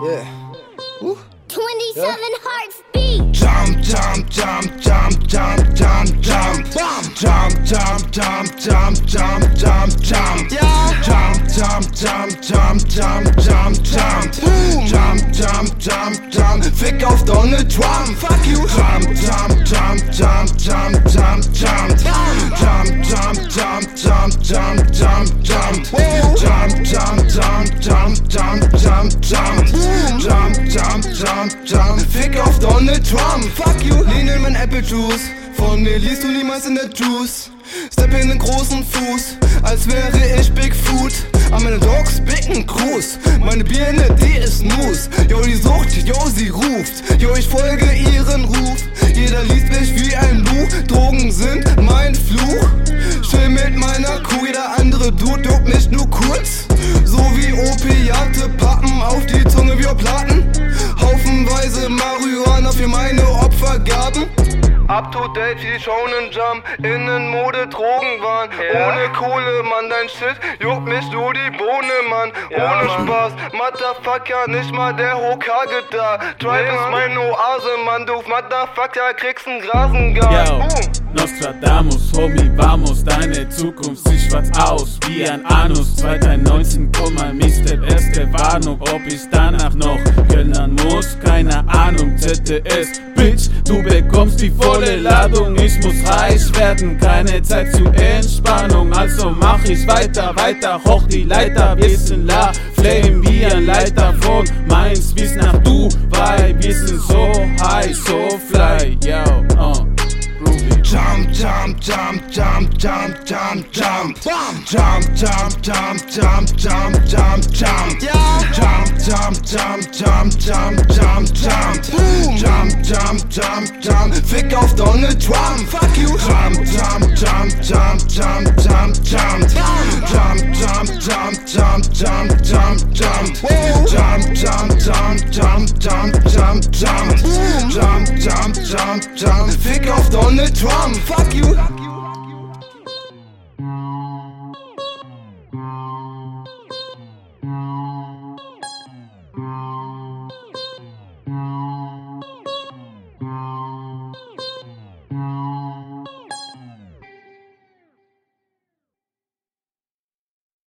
Yeah. Woo. 27 yeah. hearts beat. Jump, jump, jump, jump, jump, jump, jump. Jump, jump, jump, jump, jump, jump, jump, jump. Yeah. Jump, jump, jump, jump, jump, jump, jump. Boom. Jump, jump, jump, jump. Fick auf Donald Trump. Fuck you. Jump, jump, jump, jump, jump, Jump, jump. Fick auf Donald Trump. Fuck you. Lean in mein Apple Juice. Von mir liest du niemals in der Juice. Step in den großen Fuß, als wäre ich Bigfoot. An meine Dogs bicken Gruß. Meine Birne, die ist Nuss. Yo, die sucht, yo, sie ruft. Yo, ich folge ihren Ruf. Jeder liest mich wie ein Buch. Drogen sind mein Fluch. Chill mit meiner Kuh, jeder andere Dude juckt mich nur kurz. So wie Opiate, Pappen auf die Zunge wie Platten. Meine Opfergaben. Up to date wie Shonen Jump, innen Mode, Drogenwahn. Ohne Kohle, Mann, dein Shit juckt mich nur die Bohne, Mann. Ohne Spaß, Motherfucker, nicht mal der Hokage da. Drive ist meine Oase, Mann, du Motherfucker, kriegst ein Grasengas. Yo, Boom. Nostradamus, Homie, vamos, deine Zukunft sieht schwarz aus wie ein Anus. 2019, komm mal, Mr. Erste Warnung, ob ich danach noch ZDS, Bitch, du bekommst die volle Ladung, ich muss reich werden, keine Zeit zur Entspannung, also mach ich weiter, weiter, hoch die Leiter, wir sind la, Flame wie ein Leiter von Mainz. Bis nach Dubai, wir sind so high, so fly, yo, uh. Jump, jump, jump, jump, jump, jump, jump. Jump, jump, jump, jump, jump, jump, jump. Jump, jump, jump, jump, jump, jump, jump. Jump, jump, jump, jump. Fick auf Donald Trump. Fuck you. Jump, jump, jump, jump, jump, jump, jump. Jump, jump, jump, jump, jump. Jump, jump, jump, jump, jump, jump, jump. Jump, jump, jump, jump. Fick auf Donald Trump. Fuck you.